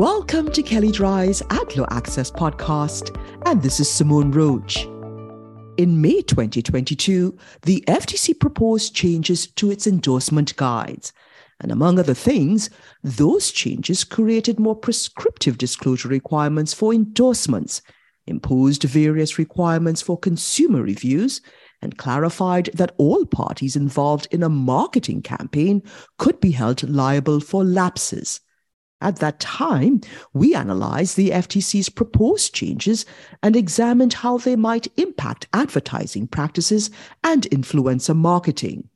Welcome to Kelley Drye's Ad Law Access podcast, and this is Simone Roach. In May 2022, the FTC proposed changes to its endorsement guides. And among other things, those changes created more prescriptive disclosure requirements for endorsements, imposed various requirements for consumer reviews, and clarified that all parties involved in a marketing campaign could be held liable for lapses. At that time, we analyzed the FTC's proposed changes and examined how they might impact advertising practices and influencer marketing.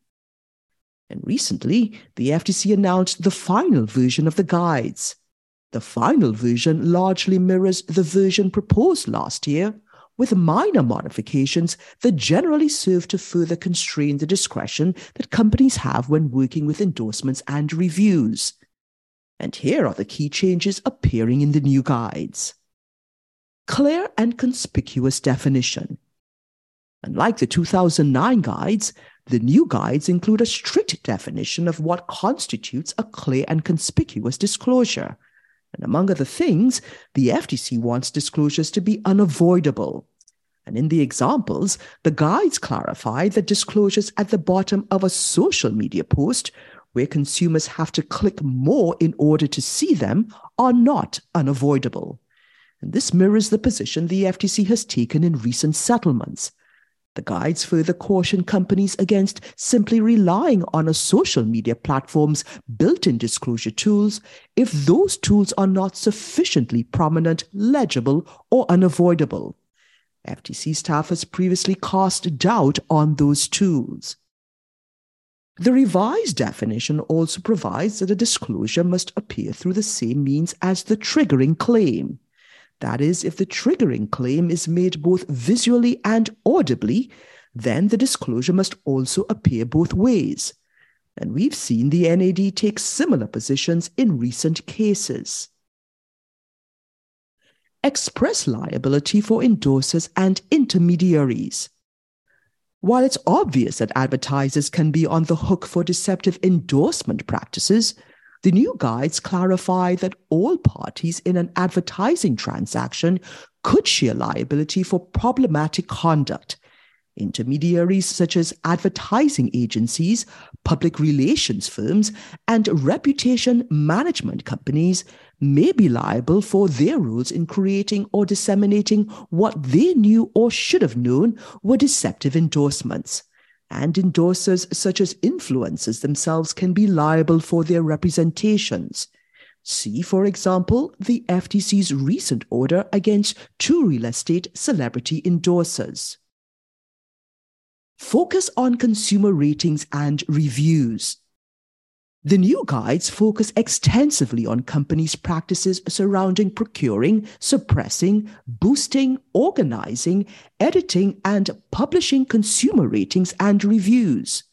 And recently, the FTC announced the final version of the guides. The final version largely mirrors the version proposed last year, with minor modifications that generally serve to further constrain the discretion that companies have when working with endorsements and reviews. And here are the key changes appearing in the new guides. Clear and conspicuous definition. Unlike the 2009 guides, the new guides include a strict definition of what constitutes a clear and conspicuous disclosure. And among other things, the FTC wants disclosures to be unavoidable. And in the examples, the guides clarify that disclosures at the bottom of a social media post where consumers have to click more in order to see them, are not unavoidable. And this mirrors the position the FTC has taken in recent settlements. The guides further caution companies against simply relying on a social media platform's built in disclosure tools if those tools are not sufficiently prominent, legible, or unavoidable. FTC staff has previously cast doubt on those tools. The revised definition also provides that a disclosure must appear through the same means as the triggering claim. That is, if the triggering claim is made both visually and audibly, then the disclosure must also appear both ways. And we've seen the NAD take similar positions in recent cases. Express liability for endorsers and intermediaries. While it's obvious that advertisers can be on the hook for deceptive endorsement practices, the new guides clarify that all parties in an advertising transaction could share liability for problematic conduct. Intermediaries such as advertising agencies, public relations firms, and reputation management companies may be liable for their roles in creating or disseminating what they knew or should have known were deceptive endorsements. And endorsers, such as influencers themselves, can be liable for their representations. See, for example, the FTC's recent order against two real estate celebrity endorsers. Focus on consumer ratings and reviews. The new guides focus extensively on companies' practices surrounding procuring, suppressing, boosting, organizing, editing, and publishing consumer ratings and reviews.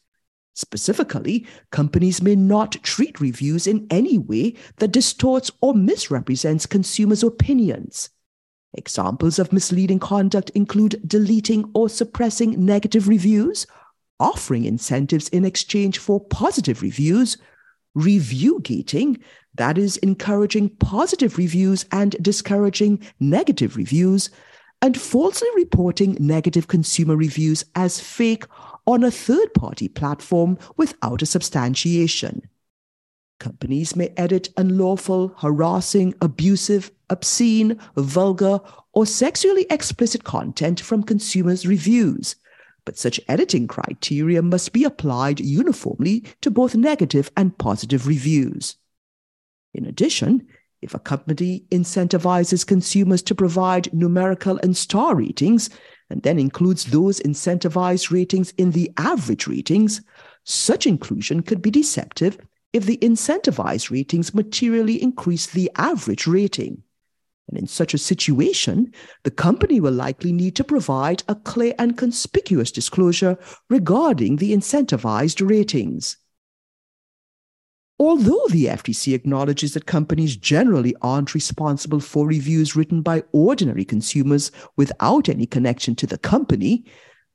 Specifically, companies may not treat reviews in any way that distorts or misrepresents consumers' opinions. Examples of misleading conduct include deleting or suppressing negative reviews, offering incentives in exchange for positive reviews, review gating, that is, encouraging positive reviews and discouraging negative reviews, and falsely reporting negative consumer reviews as fake on a third party platform without a substantiation. Companies may edit unlawful, harassing, abusive, obscene, vulgar, or sexually explicit content from consumers' reviews but such editing criteria must be applied uniformly to both negative and positive reviews. In addition, if a company incentivizes consumers to provide numerical and star ratings, and then includes those incentivized ratings in the average ratings, such inclusion could be deceptive if the incentivized ratings materially increase the average rating. And in such a situation, the company will likely need to provide a clear and conspicuous disclosure regarding the incentivized ratings. Although the FTC acknowledges that companies generally aren't responsible for reviews written by ordinary consumers without any connection to the company,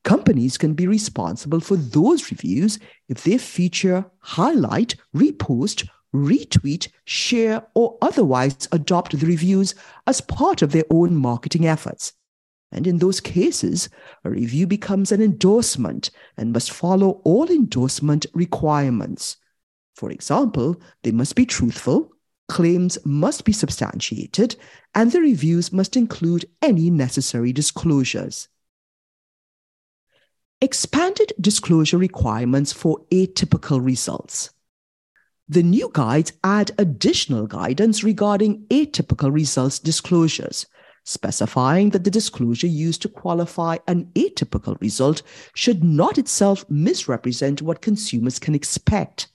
companies can be responsible for those reviews if they feature, highlight, repost, retweet, share, or otherwise adopt the reviews as part of their own marketing efforts. And in those cases, a review becomes an endorsement and must follow all endorsement requirements. For example, they must be truthful, claims must be substantiated, and the reviews must include any necessary disclosures. Expanded disclosure requirements for atypical results. The new guides add additional guidance regarding atypical results disclosures, specifying that the disclosure used to qualify an atypical result should not itself misrepresent what consumers can expect.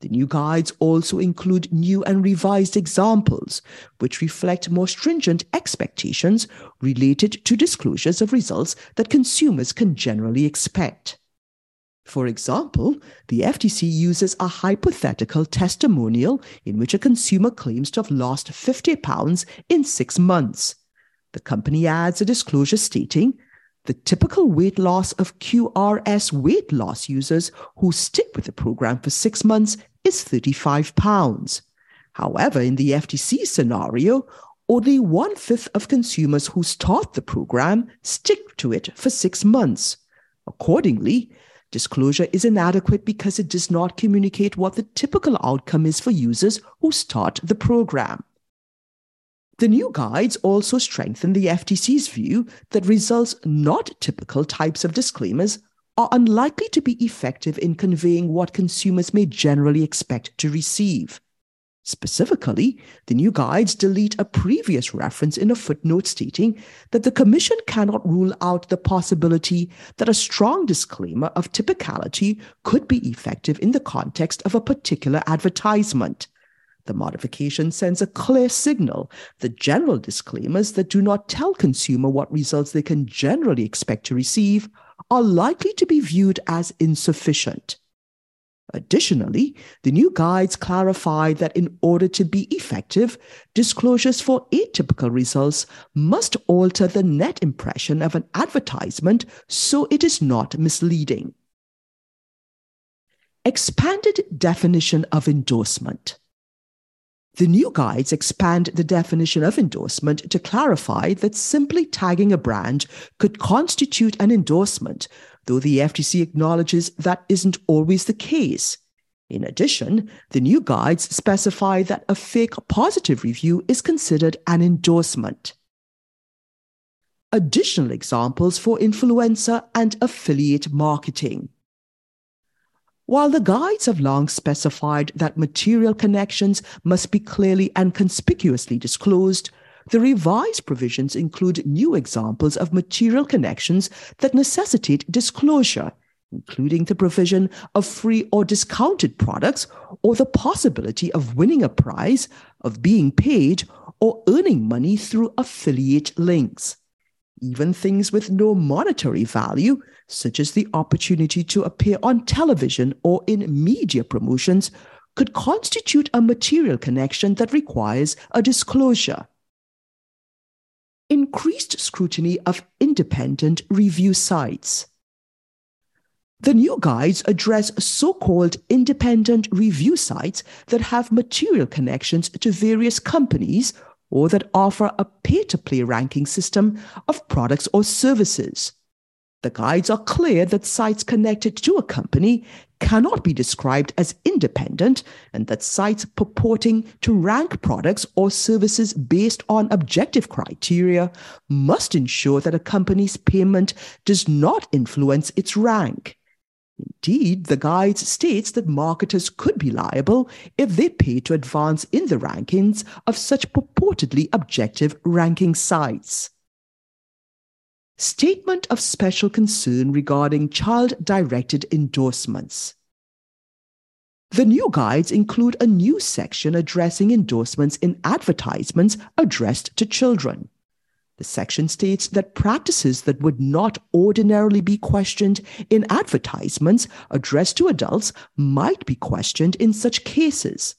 The new guides also include new and revised examples, which reflect more stringent expectations related to disclosures of results that consumers can generally expect. For example, the FTC uses a hypothetical testimonial in which a consumer claims to have lost 50 pounds in six months. The company adds a disclosure stating the typical weight loss of QRS weight loss users who stick with the program for six months is 35 pounds. However, in the FTC scenario, only one fifth of consumers who start the program stick to it for six months. Accordingly, disclosure is inadequate because it does not communicate what the typical outcome is for users who start the program. The new guides also strengthen the FTC's view that results not typical types of disclaimers are unlikely to be effective in conveying what consumers may generally expect to receive. Specifically, the new guides delete a previous reference in a footnote stating that the Commission cannot rule out the possibility that a strong disclaimer of typicality could be effective in the context of a particular advertisement. The modification sends a clear signal that general disclaimers that do not tell consumer what results they can generally expect to receive are likely to be viewed as insufficient. Additionally, the new guides clarify that in order to be effective, disclosures for atypical results must alter the net impression of an advertisement so it is not misleading. Expanded definition of endorsement. The new guides expand the definition of endorsement to clarify that simply tagging a brand could constitute an endorsement, though the FTC acknowledges that isn't always the case. In addition, the new guides specify that a fake positive review is considered an endorsement. Additional examples for influencer and affiliate marketing. While the guides have long specified that material connections must be clearly and conspicuously disclosed, the revised provisions include new examples of material connections that necessitate disclosure, including the provision of free or discounted products or the possibility of winning a prize, of being paid, or earning money through affiliate links. Even things with no monetary value, such as the opportunity to appear on television or in media promotions, could constitute a material connection that requires a disclosure. Increased scrutiny of independent review sites. The new guides address so called independent review sites that have material connections to various companies or that offer a pay to play ranking system of products or services. The guides are clear that sites connected to a company cannot be described as independent and that sites purporting to rank products or services based on objective criteria must ensure that a company's payment does not influence its rank. Indeed, the guide states that marketers could be liable if they pay to advance in the rankings of such purportedly objective ranking sites. Statement of Special Concern regarding child directed endorsements. The new guides include a new section addressing endorsements in advertisements addressed to children. The section states that practices that would not ordinarily be questioned in advertisements addressed to adults might be questioned in such cases.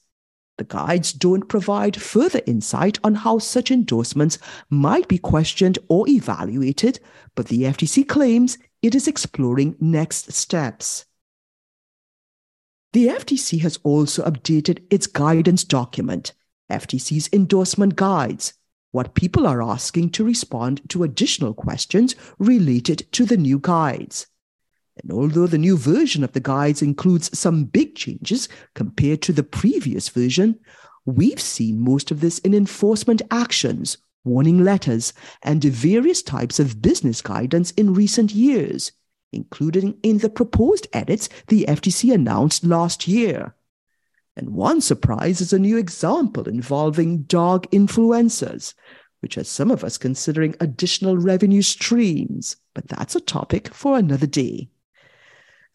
The guides don't provide further insight on how such endorsements might be questioned or evaluated, but the FTC claims it is exploring next steps. The FTC has also updated its guidance document, FTC's endorsement guides, what people are asking to respond to additional questions related to the new guides. And although the new version of the guides includes some big changes compared to the previous version, we've seen most of this in enforcement actions, warning letters, and various types of business guidance in recent years, including in the proposed edits the FTC announced last year. And one surprise is a new example involving dog influencers, which has some of us considering additional revenue streams, but that's a topic for another day.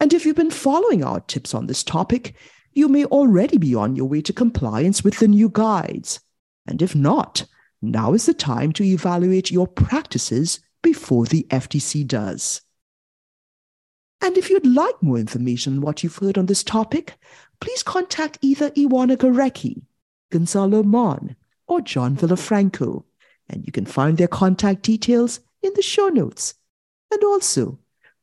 And if you've been following our tips on this topic, you may already be on your way to compliance with the new guides. And if not, now is the time to evaluate your practices before the FTC does. And if you'd like more information on what you've heard on this topic, please contact either Ioana Gorecki, Gonzalo Mon, or John Villafranco, and you can find their contact details in the show notes. And also,